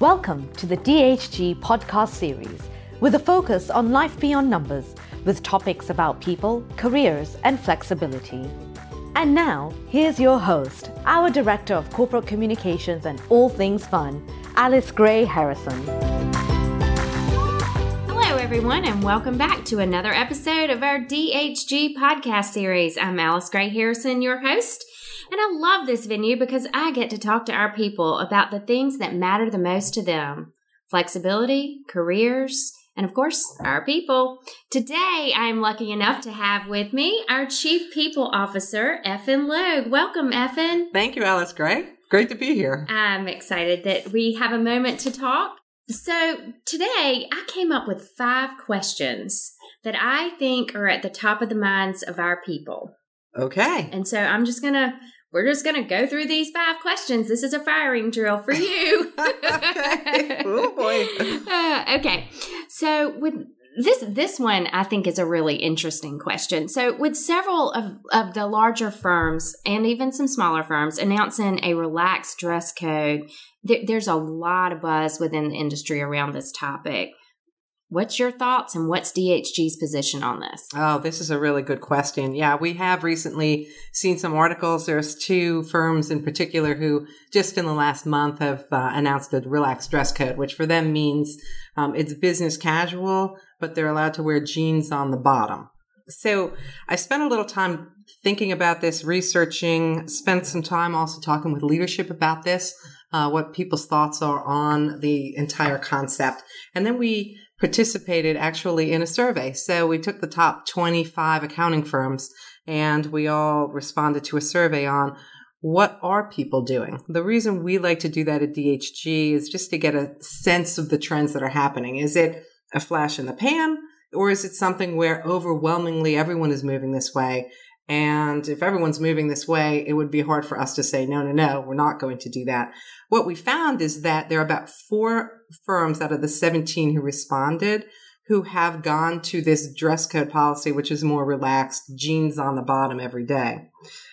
Welcome to the DHG podcast series with a focus on life beyond numbers with topics about people, careers, and flexibility. And now, here's your host, our Director of Corporate Communications and All Things Fun, Alice Gray Harrison. Hello, everyone, and welcome back to another episode of our DHG podcast series. I'm Alice Gray Harrison, your host. And I love this venue because I get to talk to our people about the things that matter the most to them flexibility, careers, and of course, our people. Today, I'm lucky enough to have with me our Chief People Officer, Effin Logue. Welcome, Effin. Thank you, Alice Gray. Great to be here. I'm excited that we have a moment to talk. So, today I came up with five questions that I think are at the top of the minds of our people. Okay. And so I'm just going to we're just going to go through these five questions. This is a firing drill for you. okay. Oh boy. Uh, okay. So with this this one I think is a really interesting question. So with several of, of the larger firms and even some smaller firms announcing a relaxed dress code, there, there's a lot of buzz within the industry around this topic. What's your thoughts and what's DHG's position on this? Oh, this is a really good question. Yeah, we have recently seen some articles. There's two firms in particular who just in the last month have uh, announced a relaxed dress code, which for them means um, it's business casual, but they're allowed to wear jeans on the bottom. So I spent a little time thinking about this, researching, spent some time also talking with leadership about this, uh, what people's thoughts are on the entire concept. And then we participated actually in a survey. So we took the top 25 accounting firms and we all responded to a survey on what are people doing? The reason we like to do that at DHG is just to get a sense of the trends that are happening. Is it a flash in the pan or is it something where overwhelmingly everyone is moving this way? And if everyone's moving this way, it would be hard for us to say, no, no, no, we're not going to do that. What we found is that there are about four firms out of the 17 who responded who have gone to this dress code policy, which is more relaxed, jeans on the bottom every day.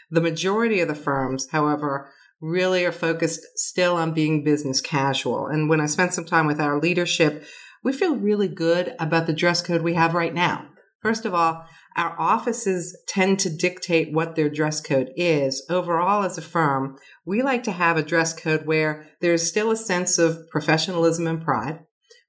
The majority of the firms, however, really are focused still on being business casual. And when I spent some time with our leadership, we feel really good about the dress code we have right now. First of all, our offices tend to dictate what their dress code is. Overall, as a firm, we like to have a dress code where there's still a sense of professionalism and pride,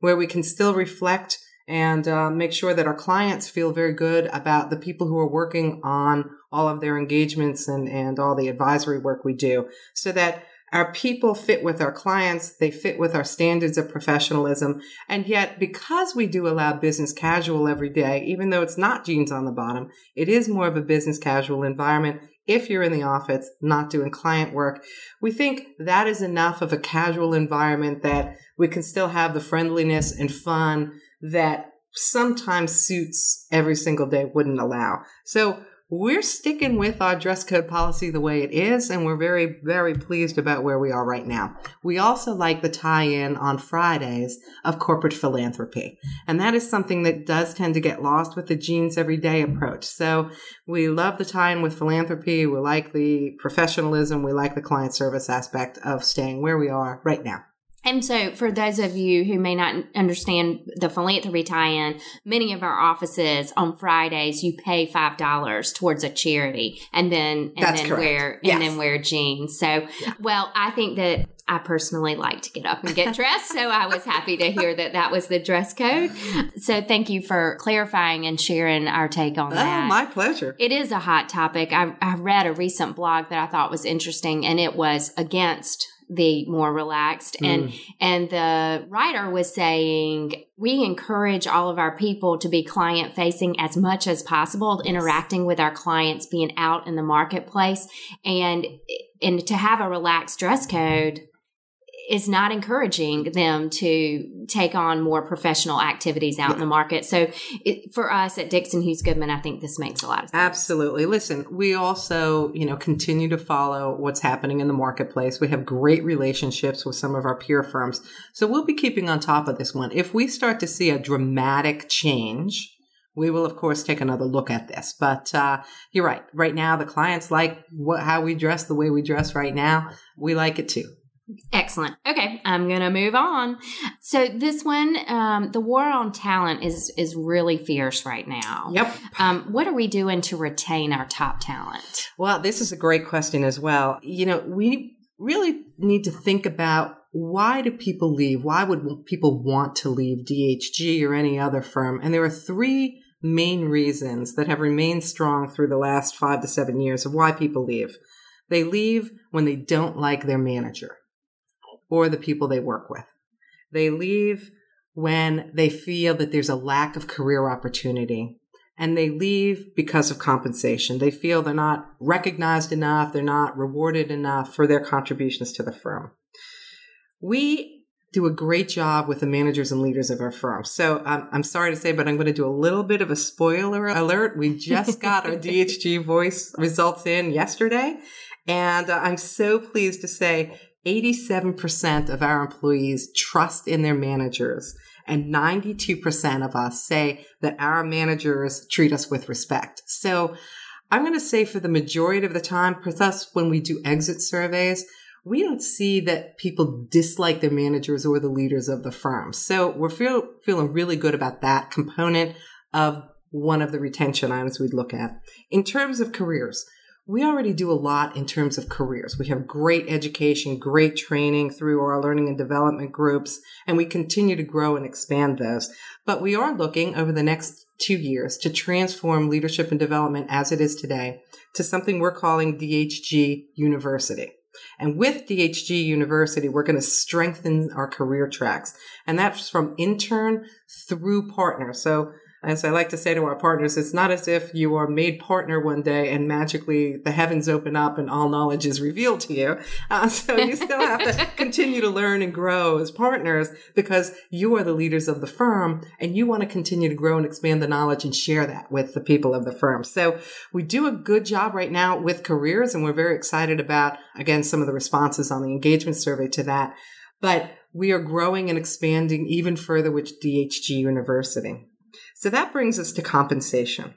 where we can still reflect and uh, make sure that our clients feel very good about the people who are working on all of their engagements and, and all the advisory work we do so that our people fit with our clients. They fit with our standards of professionalism. And yet, because we do allow business casual every day, even though it's not jeans on the bottom, it is more of a business casual environment. If you're in the office, not doing client work, we think that is enough of a casual environment that we can still have the friendliness and fun that sometimes suits every single day wouldn't allow. So we're sticking with our dress code policy the way it is, and we're very, very pleased about where we are right now. We also like the tie in on Fridays of corporate philanthropy. And that is something that does tend to get lost with the jeans everyday approach. So we love the tie in with philanthropy. We like the professionalism. We like the client service aspect of staying where we are right now. And so, for those of you who may not understand the philanthropy tie-in, many of our offices on Fridays you pay five dollars towards a charity, and then and That's then correct. wear Yes. and then wear jeans. So, Yeah. well, I think that I personally like to get up and get dressed, so I was happy to hear that that was the dress code. So, thank you for clarifying and sharing our take on Oh, that. my pleasure. It is a hot topic. I, I read a recent blog that I thought was interesting, and it was against the more relaxed. And mm. and the writer was saying we encourage all of our people to be client facing as much as possible interacting with our clients being out in the marketplace and and to have a relaxed dress code is not encouraging them to take on more professional activities out in the market. So it, for us at Dixon Hughes Goodman, I think this makes a lot of sense. Absolutely. Listen, we also, you know, continue to follow what's happening in the marketplace. We have great relationships with some of our peer firms. So we'll be keeping on top of this one. If we start to see a dramatic change, we will of course take another look at this. But uh, you're right. Right now, the clients like what, how we dress, the way we dress right now. We like it too. Excellent. Okay, I'm going to move on. So this one, um, the war on talent is is really fierce right now. Yep. Um, what are we doing to retain our top talent? Well, this is a great question as well. You know, we really need to think about why do people leave? Why would people want to leave DHG or any other firm? And there are three main reasons that have remained strong through the last five to seven years of why people leave. They leave when they don't like their manager or the people they work with. They leave when they feel that there's a lack of career opportunity and they leave because of compensation. They feel they're not recognized enough, they're not rewarded enough for their contributions to the firm. We do a great job with the managers and leaders of our firm. So um, I'm sorry to say, but I'm going to do a little bit of a spoiler alert. We just got our DHG voice results in yesterday. And uh, I'm so pleased to say 87% of our employees trust in their managers and 92% of us say that our managers treat us with respect. So I'm going to say for the majority of the time, for us, when we do exit surveys, we don't see that people dislike their managers or the leaders of the firm. So we're feel, feeling really good about that component of one of the retention items we'd look at. In terms of careers, we already do a lot in terms of careers. We have great education, great training through our learning and development groups, and we continue to grow and expand those. But we are looking over the next two years to transform leadership and development as it is today to something we're calling DHG University. And with DHG University, we're going to strengthen our career tracks. And that's from intern through partner. So as I like to say to our partners, it's not as if you are made partner one day and magically the heavens open up and all knowledge is revealed to you. Uh, so you still have to continue to learn and grow as partners because you are the leaders of the firm and you want to continue to grow and expand the knowledge and share that with the people of the firm. So we do a good job right now with careers and we're very excited about, again, some of the responses on the engagement survey to that. But we are growing and expanding even further with DHG University. So that brings us to compensation.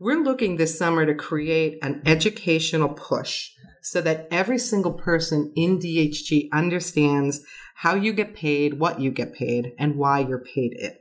We're looking this summer to create an educational push so that every single person in DHG understands how you get paid, what you get paid, and why you're paid it.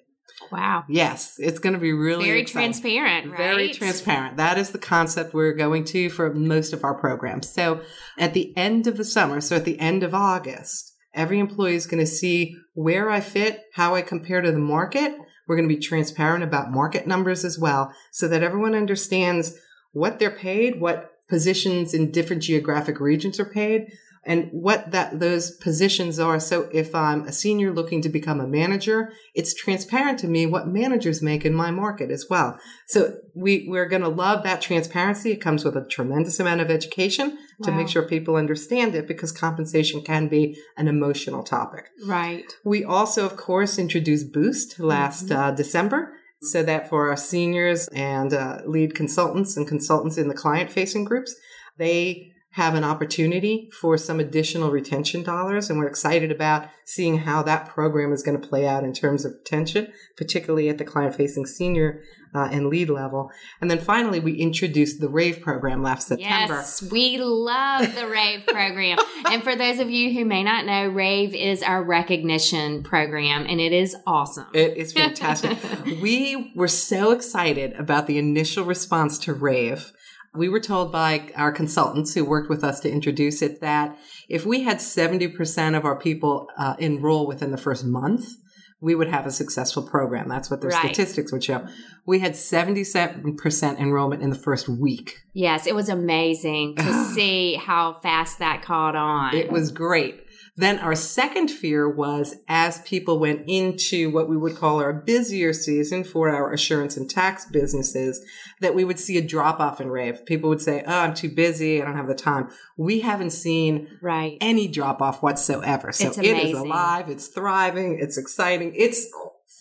Wow. Yes, it's going to be really very exciting. transparent, right? Very transparent. That is the concept we're going to for most of our programs. So at the end of the summer, so at the end of August, every employee is going to see where I fit, how I compare to the market, we're going to be transparent about market numbers as well so that everyone understands what they're paid, what positions in different geographic regions are paid, and what that those positions are. So if I'm a senior looking to become a manager, it's transparent to me what managers make in my market as well. So we we're going to love that transparency. It comes with a tremendous amount of education to make sure people understand it because compensation can be an emotional topic. Right. We also, of course, introduced Boost last mm-hmm. uh, December. So that for our seniors and uh, lead consultants and consultants in the client facing groups, they have an opportunity for some additional retention dollars. And we're excited about seeing how that program is going to play out in terms of retention, particularly at the client facing senior uh, and lead level. And then finally, we introduced the RAVE program last September. Yes, we love the RAVE program. and for those of you who may not know, RAVE is our recognition program and it is awesome. It is fantastic. we were so excited about the initial response to RAVE we were told by our consultants who worked with us to introduce it that if we had 70% of our people uh, enroll within the first month, we would have a successful program. That's what their right. statistics would show. We had 77% enrollment in the first week. Yes, it was amazing to see how fast that caught on. It was great. Then our second fear was as people went into what we would call our busier season for our assurance and tax businesses, that we would see a drop off in rave. People would say, Oh, I'm too busy. I don't have the time. We haven't seen right. any drop off whatsoever. So it is alive. It's thriving. It's exciting. It's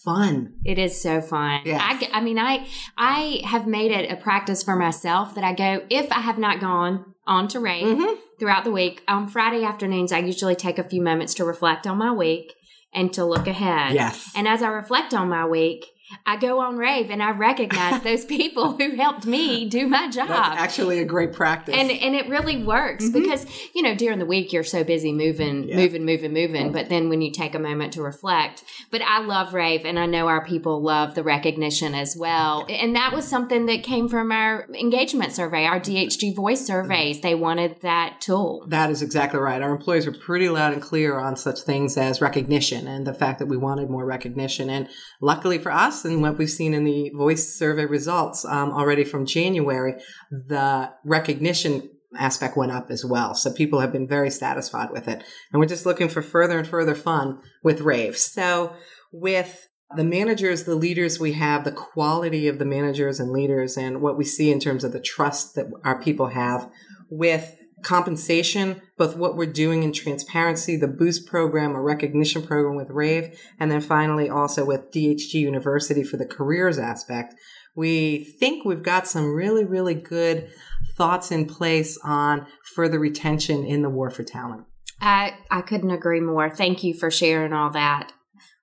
fun. It is so fun. Yeah. I, I mean, I, I have made it a practice for myself that I go, if I have not gone on to mm-hmm. throughout the week, on Friday afternoons, I usually take a few moments to reflect on my week and to look ahead. Yes. And as I reflect on my week, I go on rave and I recognize those people who helped me do my job. That's actually a great practice. And and it really works mm-hmm. because, you know, during the week you're so busy moving, yeah. moving, moving, moving. But then when you take a moment to reflect. But I love rave and I know our people love the recognition as well. And that was something that came from our engagement survey, our DHG voice surveys. They wanted that tool. That is exactly right. Our employees are pretty loud and clear on such things as recognition and the fact that we wanted more recognition. And luckily for us, and what we've seen in the voice survey results um, already from January, the recognition aspect went up as well. So people have been very satisfied with it. And we're just looking for further and further fun with Rave. So with the managers, the leaders we have, the quality of the managers and leaders, and what we see in terms of the trust that our people have with compensation, both what we're doing in transparency, the boost program, a recognition program with RAVE, and then finally also with DHG University for the careers aspect. We think we've got some really, really good thoughts in place on further retention in the war for talent. I, I couldn't agree more. Thank you for sharing all that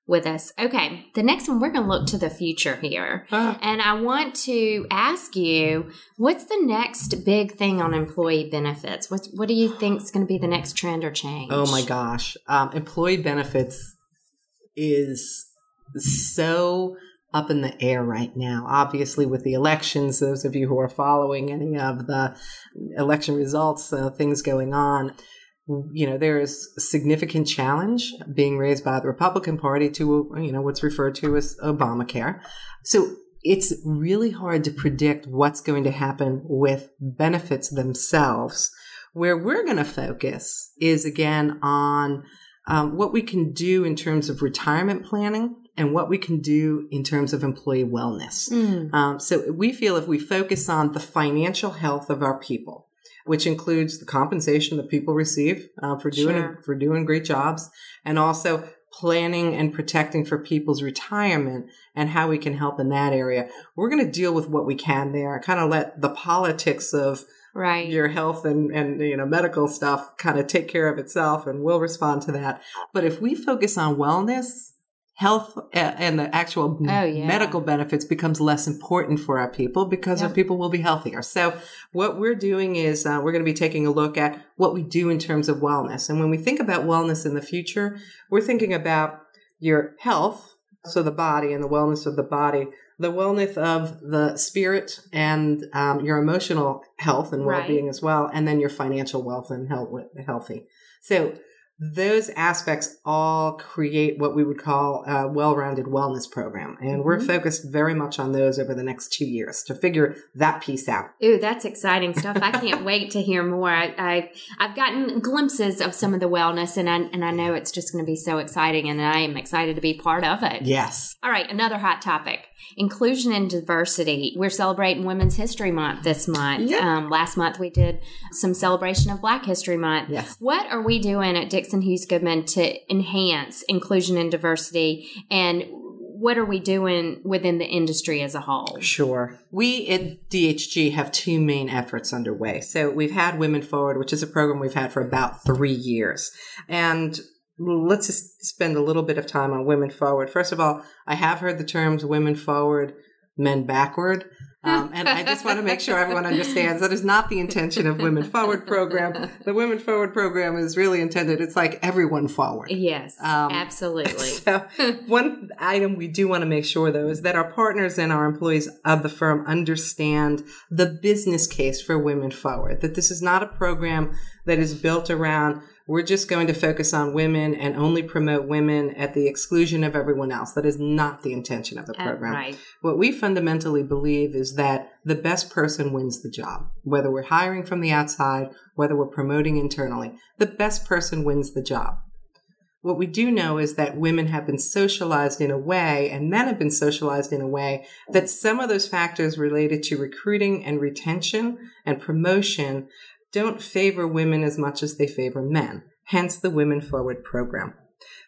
with us. Okay, the next one, we're going to look to the future here. Ah. And I want to ask you, what's the next big thing on employee benefits? What, what do you think is going to be the next trend or change? Oh my gosh. Um, employee benefits is so up in the air right now. Obviously, with the elections, those of you who are following any of the election results, uh, things going on, you know, there is a significant challenge being raised by the Republican Party to, you know, what's referred to as Obamacare. So it's really hard to predict what's going to happen with benefits themselves. Where we're going to focus is again on um, what we can do in terms of retirement planning and what we can do in terms of employee wellness. Mm. Um, so we feel if we focus on the financial health of our people, which includes the compensation that people receive uh, for doing sure. for doing great jobs, and also planning and protecting for people's retirement and how we can help in that area. We're going to deal with what we can there. Kind of let the politics of right. your health and, and you know medical stuff kind of take care of itself, and we'll respond to that. But if we focus on wellness health and the actual oh, yeah. medical benefits becomes less important for our people because yep. our people will be healthier. So what we're doing is uh, we're going to be taking a look at what we do in terms of wellness. And when we think about wellness in the future, we're thinking about your health, so the body and the wellness of the body, the wellness of the spirit and um, your emotional health and well-being right. as well, and then your financial wealth and health healthy. So those aspects all create what we would call a well-rounded wellness program. And we're mm-hmm. focused very much on those over the next two years to figure that piece out. Ooh that's exciting stuff. I can't wait to hear more. I, i've gotten glimpses of some of the wellness and I, and I know it's just going to be so exciting and i am excited to be part of it. Yes. All right another hot topic inclusion and diversity we're celebrating women's history month this month yep. um, last month we did some celebration of black history month yes what are we doing at Dixon Dixon Hughes Goodman to enhance inclusion and diversity and what are we doing within the industry as a whole? Sure. We at DHG have two main efforts underway. So we've had Women Forward, which is a program we've had for about three years. And let's just spend a little bit of time on Women Forward. First of all, I have heard the terms Women Forward, Men Backward. Um, and I just want to make sure everyone understands that is not the intention of Women Forward program. The Women Forward program is really intended. It's like everyone forward. Yes, um, absolutely. So one item we do want to make sure though is that our partners and our employees of the firm understand the business case for Women Forward. That this is not a program that is built around we're just going to focus on women and only promote women at the exclusion of everyone else. That is not the intention of the program. Uh, right. What we fundamentally believe is that the best person wins the job. Whether we're hiring from the outside, whether we're promoting internally, the best person wins the job. What we do know is that women have been socialized in a way and men have been socialized in a way that some of those factors related to recruiting and retention and promotion don't favor women as much as they favor men, hence the Women Forward program.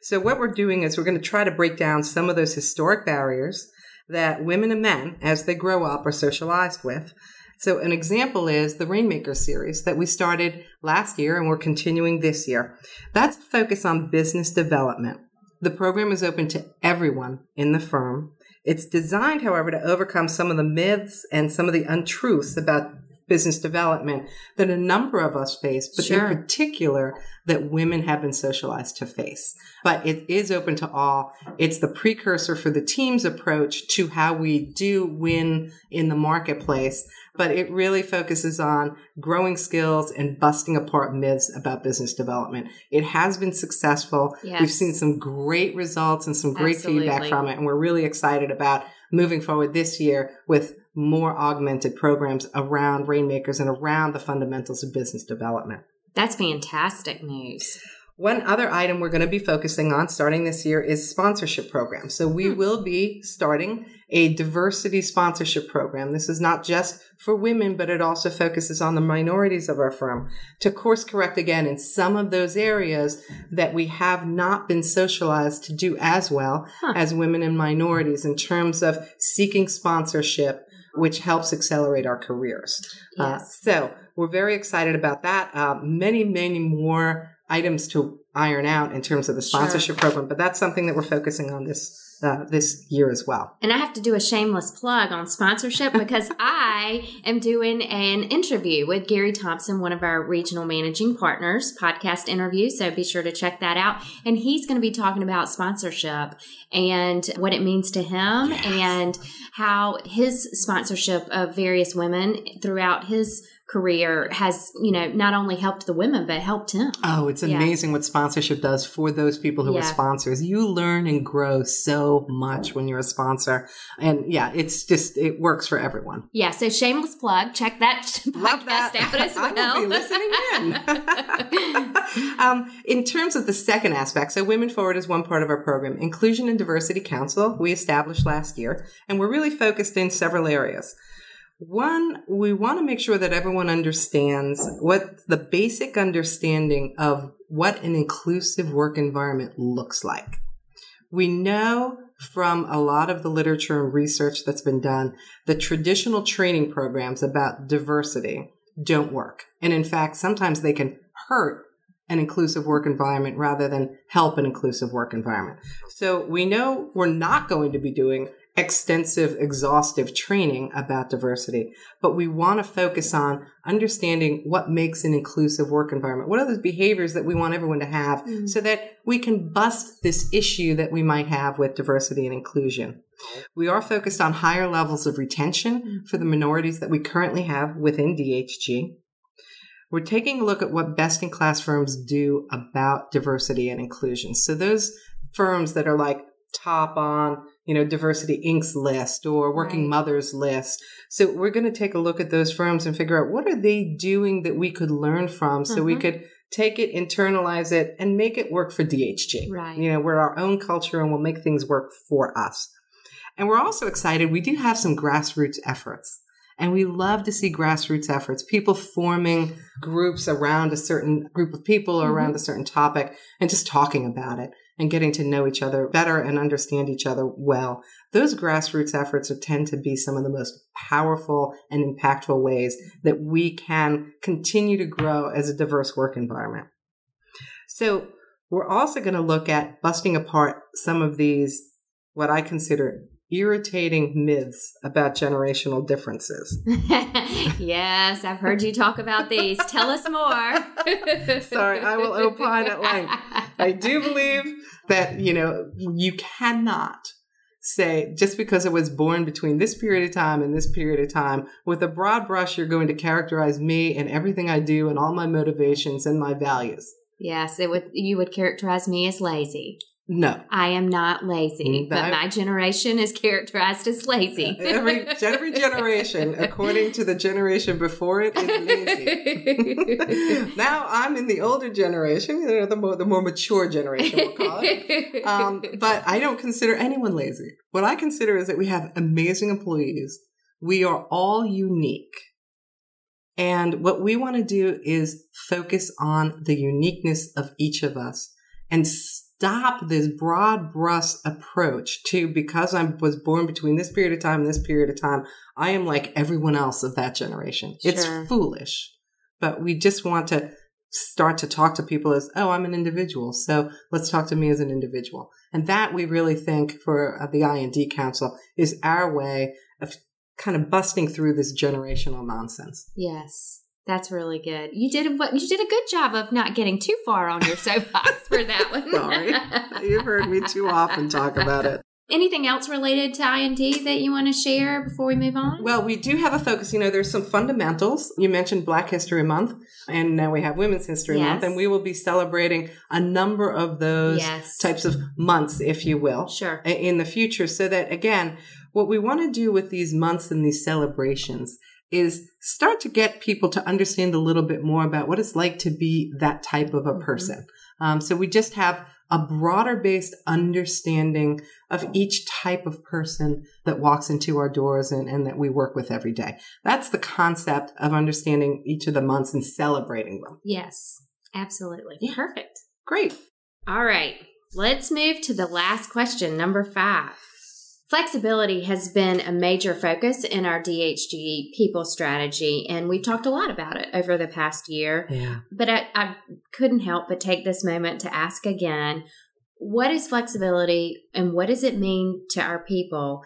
So, what we're doing is we're going to try to break down some of those historic barriers that women and men, as they grow up, are socialized with. So, an example is the Rainmaker series that we started last year and we're continuing this year. That's a focus on business development. The program is open to everyone in the firm It's designed, however, to overcome some of the myths and some of the untruths about business development that a number of us face, but sure. in particular that women have been socialized to face. But it is open to all. It's the precursor for the team's approach to how we do win in the marketplace. But it really focuses on growing skills and busting apart myths about business development. It has been successful. Yes. We've seen some great results and some great Absolutely. feedback from it. And we're really excited about moving forward this year with more augmented programs around Rainmakers and around the fundamentals of business development. That's fantastic news. One other item we're going to be focusing on starting this year is sponsorship programs. So we hmm. will be starting a diversity sponsorship program. This is not just for women, but it also focuses on the minorities of our firm to course correct again in some of those areas that we have not been socialized to do as well huh. as women and minorities in terms of seeking sponsorship, which helps accelerate our careers. Uh, yes. Uh, so we're very excited about that. Uh, many, many more items to iron out in terms of the sponsorship sure. program, but that's something that we're focusing on this uh, this year as well. And I have to do a shameless plug on sponsorship because I am doing an interview with Gary Thompson, one of our regional managing partners, podcast interview. So be sure to check that out. And he's going to be talking about sponsorship and what it means to him yes. and how his sponsorship of various women throughout his career has, you know, not only helped the women, but helped him. Oh, it's amazing yeah. what sponsorship does for those people who yeah. are sponsors. You learn and grow so much when you're a sponsor. And yeah, it's just, it works for everyone. Yeah. So shameless plug. Check that Love podcast that. out as well. I will be listening in. um, in terms of the second aspect, so Women Forward is one part of our program. Inclusion and Diversity Council, we established last year, and we're really focused in several areas. One, we want to make sure that everyone understands what the basic understanding of what an inclusive work environment looks like. We know from a lot of the literature and research that's been done that traditional training programs about diversity don't work. And in fact, sometimes they can hurt an inclusive work environment rather than help an inclusive work environment. So we know we're not going to be doing extensive, exhaustive training about diversity, but we want to focus on understanding what makes an inclusive work environment. What are the behaviors that we want everyone to have mm-hmm. so that we can bust this issue that we might have with diversity and inclusion. We are focused on higher levels of retention mm-hmm. for the minorities that we currently have within DHG. We're taking a look at what best in class firms do about diversity and inclusion. So those firms that are like top on you know, Diversity Inc.'s list or Working right. Mothers list. So we're going to take a look at those firms and figure out what are they doing that we could learn from so mm-hmm. we could take it, internalize it, and make it work for DHG. Right. You know, we're our own culture and we'll make things work for us. And we're also excited. We do have some grassroots efforts. And we love to see grassroots efforts, people forming groups around a certain group of people or mm-hmm. around a certain topic and just talking about it and getting to know each other better and understand each other well. Those grassroots efforts tend to be some of the most powerful and impactful ways that we can continue to grow as a diverse work environment. So we're also going to look at busting apart some of these, what I consider irritating myths about generational differences. yes, I've heard you talk about these. Tell us more. Sorry, I will opine at length. I do believe that, you know, you cannot say just because it was born between this period of time and this period of time, with a broad brush, you're going to characterize me and everything I do and all my motivations and my values. Yes, it would. You would characterize me as lazy. No. I am not lazy, mm, but my generation is characterized as lazy. every, every generation, according to the generation before it, is lazy. now I'm in the older generation, you know, the more, the more mature generation, we'll call it. Um, but I don't consider anyone lazy. What I consider is that we have amazing employees. We are all unique. And what we want to do is focus on the uniqueness of each of us and stop this broad brush approach to because I was born between this period of time and this period of time, I am like everyone else of that generation. Sure. It's foolish, but we just want to start to talk to people as, oh, I'm an individual. So let's talk to me as an individual. And that we really think for uh, the I&D Council is our way of kind of busting through this generational nonsense. Yes. That's really good. You did what you did a good job of not getting too far on your soapbox for that one. Sorry. You've heard me too often talk about it. Anything else related to I&D that you want to share before we move on? Well, we do have a focus. You know, there's some fundamentals. You mentioned Black History Month, and now we have Women's History Yes. Month, and we will be celebrating a number of those Yes. types of months, if you will, Sure. in the future. So that, again, what we want to do with these months and these celebrations is start to get people to understand a little bit more about what it's like to be that type of a Mhm. person. Um, so we just have a broader based understanding of each type of person that walks into our doors and, and that we work with every day. That's the concept of understanding each of the months and celebrating them. Yes. Absolutely. Yeah. Perfect. Great. All right. Let's move to the last question, number five. Flexibility has been a major focus in our DHG people strategy, and we've talked a lot about it over the past year. Yeah. But I, I couldn't help but take this moment to ask again what is flexibility and what does it mean to our people?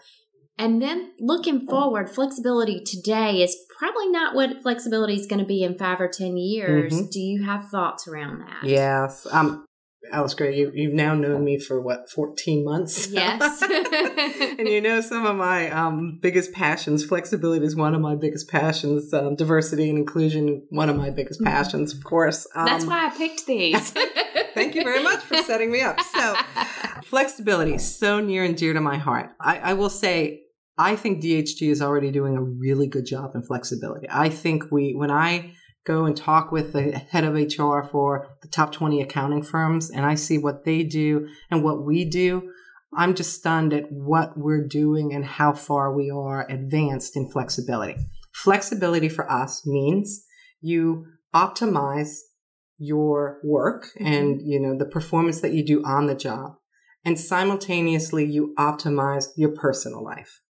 And then looking forward, flexibility today is probably not what flexibility is going to be in five or 10 years. Mhm. Do you have thoughts around that? Yes. Um, Alice Gray, you, you've now known me for what, 14 months? Yes. and you know some of my um, biggest passions. Flexibility is one of my biggest passions. Um, diversity and inclusion, one of my biggest passions, of course. Um, That's why I picked these. Thank you very much for setting me up. So, flexibility, so near and dear to my heart. I, I will say, I think DHG is already doing a really good job in flexibility. I think we, when I go and talk with the head of HR for the top 20 accounting firms and I see what they do and what we do, I'm just stunned at what we're doing and how far we are advanced in flexibility. Flexibility for us means you optimize your work mm-hmm. and you know the performance that you do on the job and simultaneously you optimize your personal life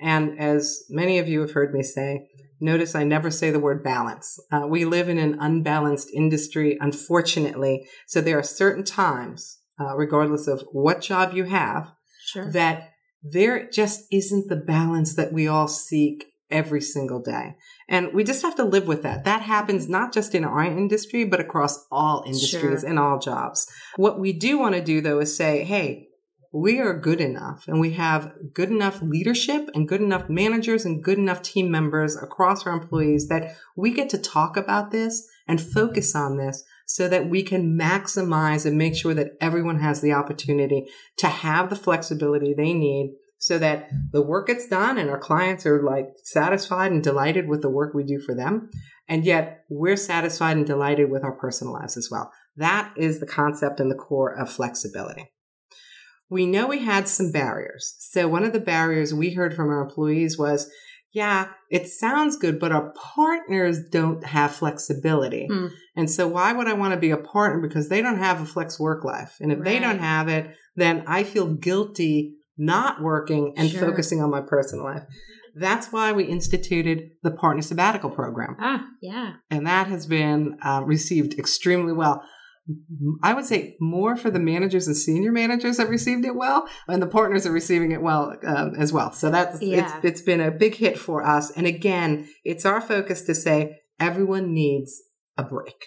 and as many of you have heard me say notice i never say the word balance uh, we live in an unbalanced industry unfortunately so there are certain times uh, regardless of what job you have sure. that there just isn't the balance that we all seek every single day. And we just have to live with that. That happens not just in our industry, but across all industries Sure. and all jobs. What we do want to do though is say, hey, we are good enough and we have good enough leadership and good enough managers and good enough team members across our employees that we get to talk about this and focus on this so that we can maximize and make sure that everyone has the opportunity to have the flexibility they need so that the work gets done and our clients are like satisfied and delighted with the work we do for them. And yet we're satisfied and delighted with our personal lives as well. That is the concept and the core of flexibility. We know we had some barriers. So one of the barriers we heard from our employees was, yeah, it sounds good, but our partners don't have flexibility. Hmm. And so why would I want to be a partner? Because they don't have a flex work life. And if they don't have it, then I feel guilty not working and Sure. focusing on my personal life. That's why we instituted the partner sabbatical program. Ah, yeah. And that has been uh, received extremely well. I would say more for the managers and senior managers have received it well, and the partners are receiving it well um, as well. So that's Yeah. it's it's been a big hit for us. And again, it's our focus to say everyone needs a break,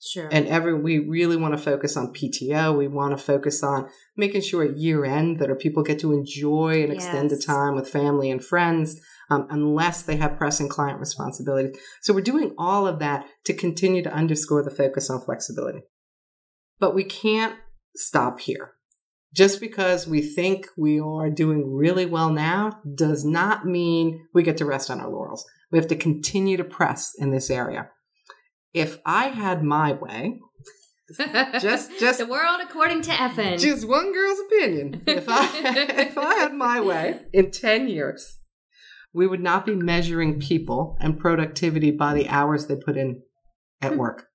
Sure. and every we really want to focus on PTO. We want to focus on making sure at year end that our people get to enjoy and extend the time with family and friends. Um, unless they have pressing client responsibilities. So we're doing all of that to continue to underscore the focus on flexibility. But we can't stop here. Just because we think we are doing really well now does not mean we get to rest on our laurels. We have to continue to press in this area. If I had my way, just just the world according to Effin. just one girl's opinion. If I if I had my way in 10 years, we would not be measuring people and productivity by the hours they put in at work.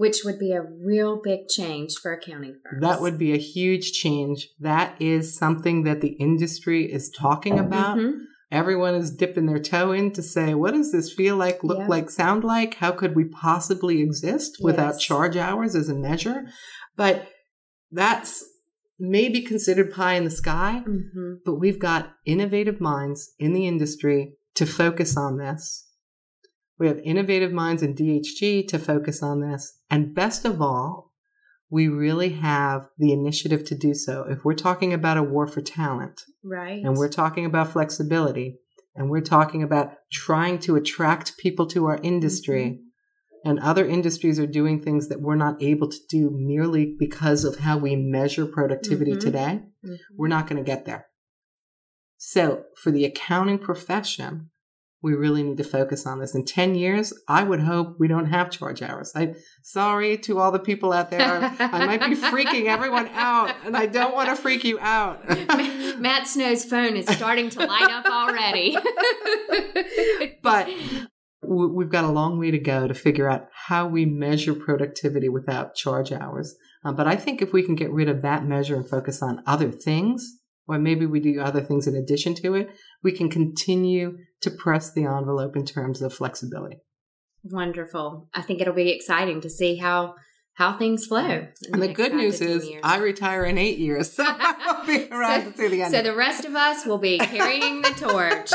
Which would be a real big change for accounting firms. That would be a huge change. That is something that the industry is talking about, Mhm. Everyone is dipping their toe in to say, what does this feel like, look Yeah. like, sound like? How could we possibly exist without Yes. charge hours as a measure? But that's maybe considered pie in the sky, Mm-hmm. but we've got innovative minds in the industry to focus on this. We have innovative minds in DHG to focus on this. And best of all, we really have the initiative to do so. If we're talking about a war for talent, Right. and we're talking about flexibility, and we're talking about trying to attract people to our industry, and other industries are doing things that we're not able to do merely because of how we measure productivity Mhm. today, Mhm. we're not going to get there. So, for the accounting profession, we really need to focus on this. In 10 years, I would hope we don't have charge hours. I sorry to all the people out there. I might be freaking everyone out, and I don't want to freak you out. Matt Snow's phone is starting to light up already. but we've got a long way to go to figure out how we measure productivity without charge hours. Uh, but I think if we can get rid of that measure and focus on other things, or maybe we do other things in addition to it, we can continue to press the envelope in terms of flexibility. Wonderful. I think it'll be exciting to see how how things flow. And the good news is, years. I retire in eight years, so I won't be around to see the end. So the rest of us will be carrying the torch.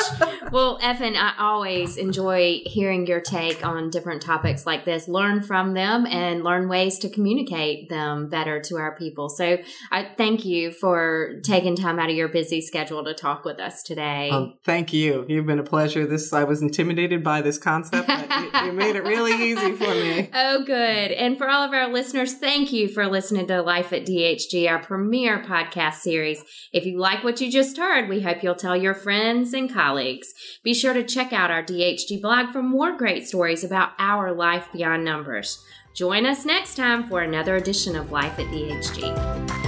well, Effin, I always enjoy hearing your take on different topics like this. Learn from them and learn ways to communicate them better to our people. So I thank you for taking time out of your busy schedule to talk with us today. Um, thank you. You've been a pleasure. This I was intimidated by this concept, but you, you made it really easy for me. Oh, good. And for all of our listeners, thank you for listening to Life at DHG, our premier podcast series. If you like what you just heard, we hope you'll tell your friends and colleagues. Be sure to check out our DHG blog for more great stories about our life beyond numbers. Join us next time for another edition of Life at DHG.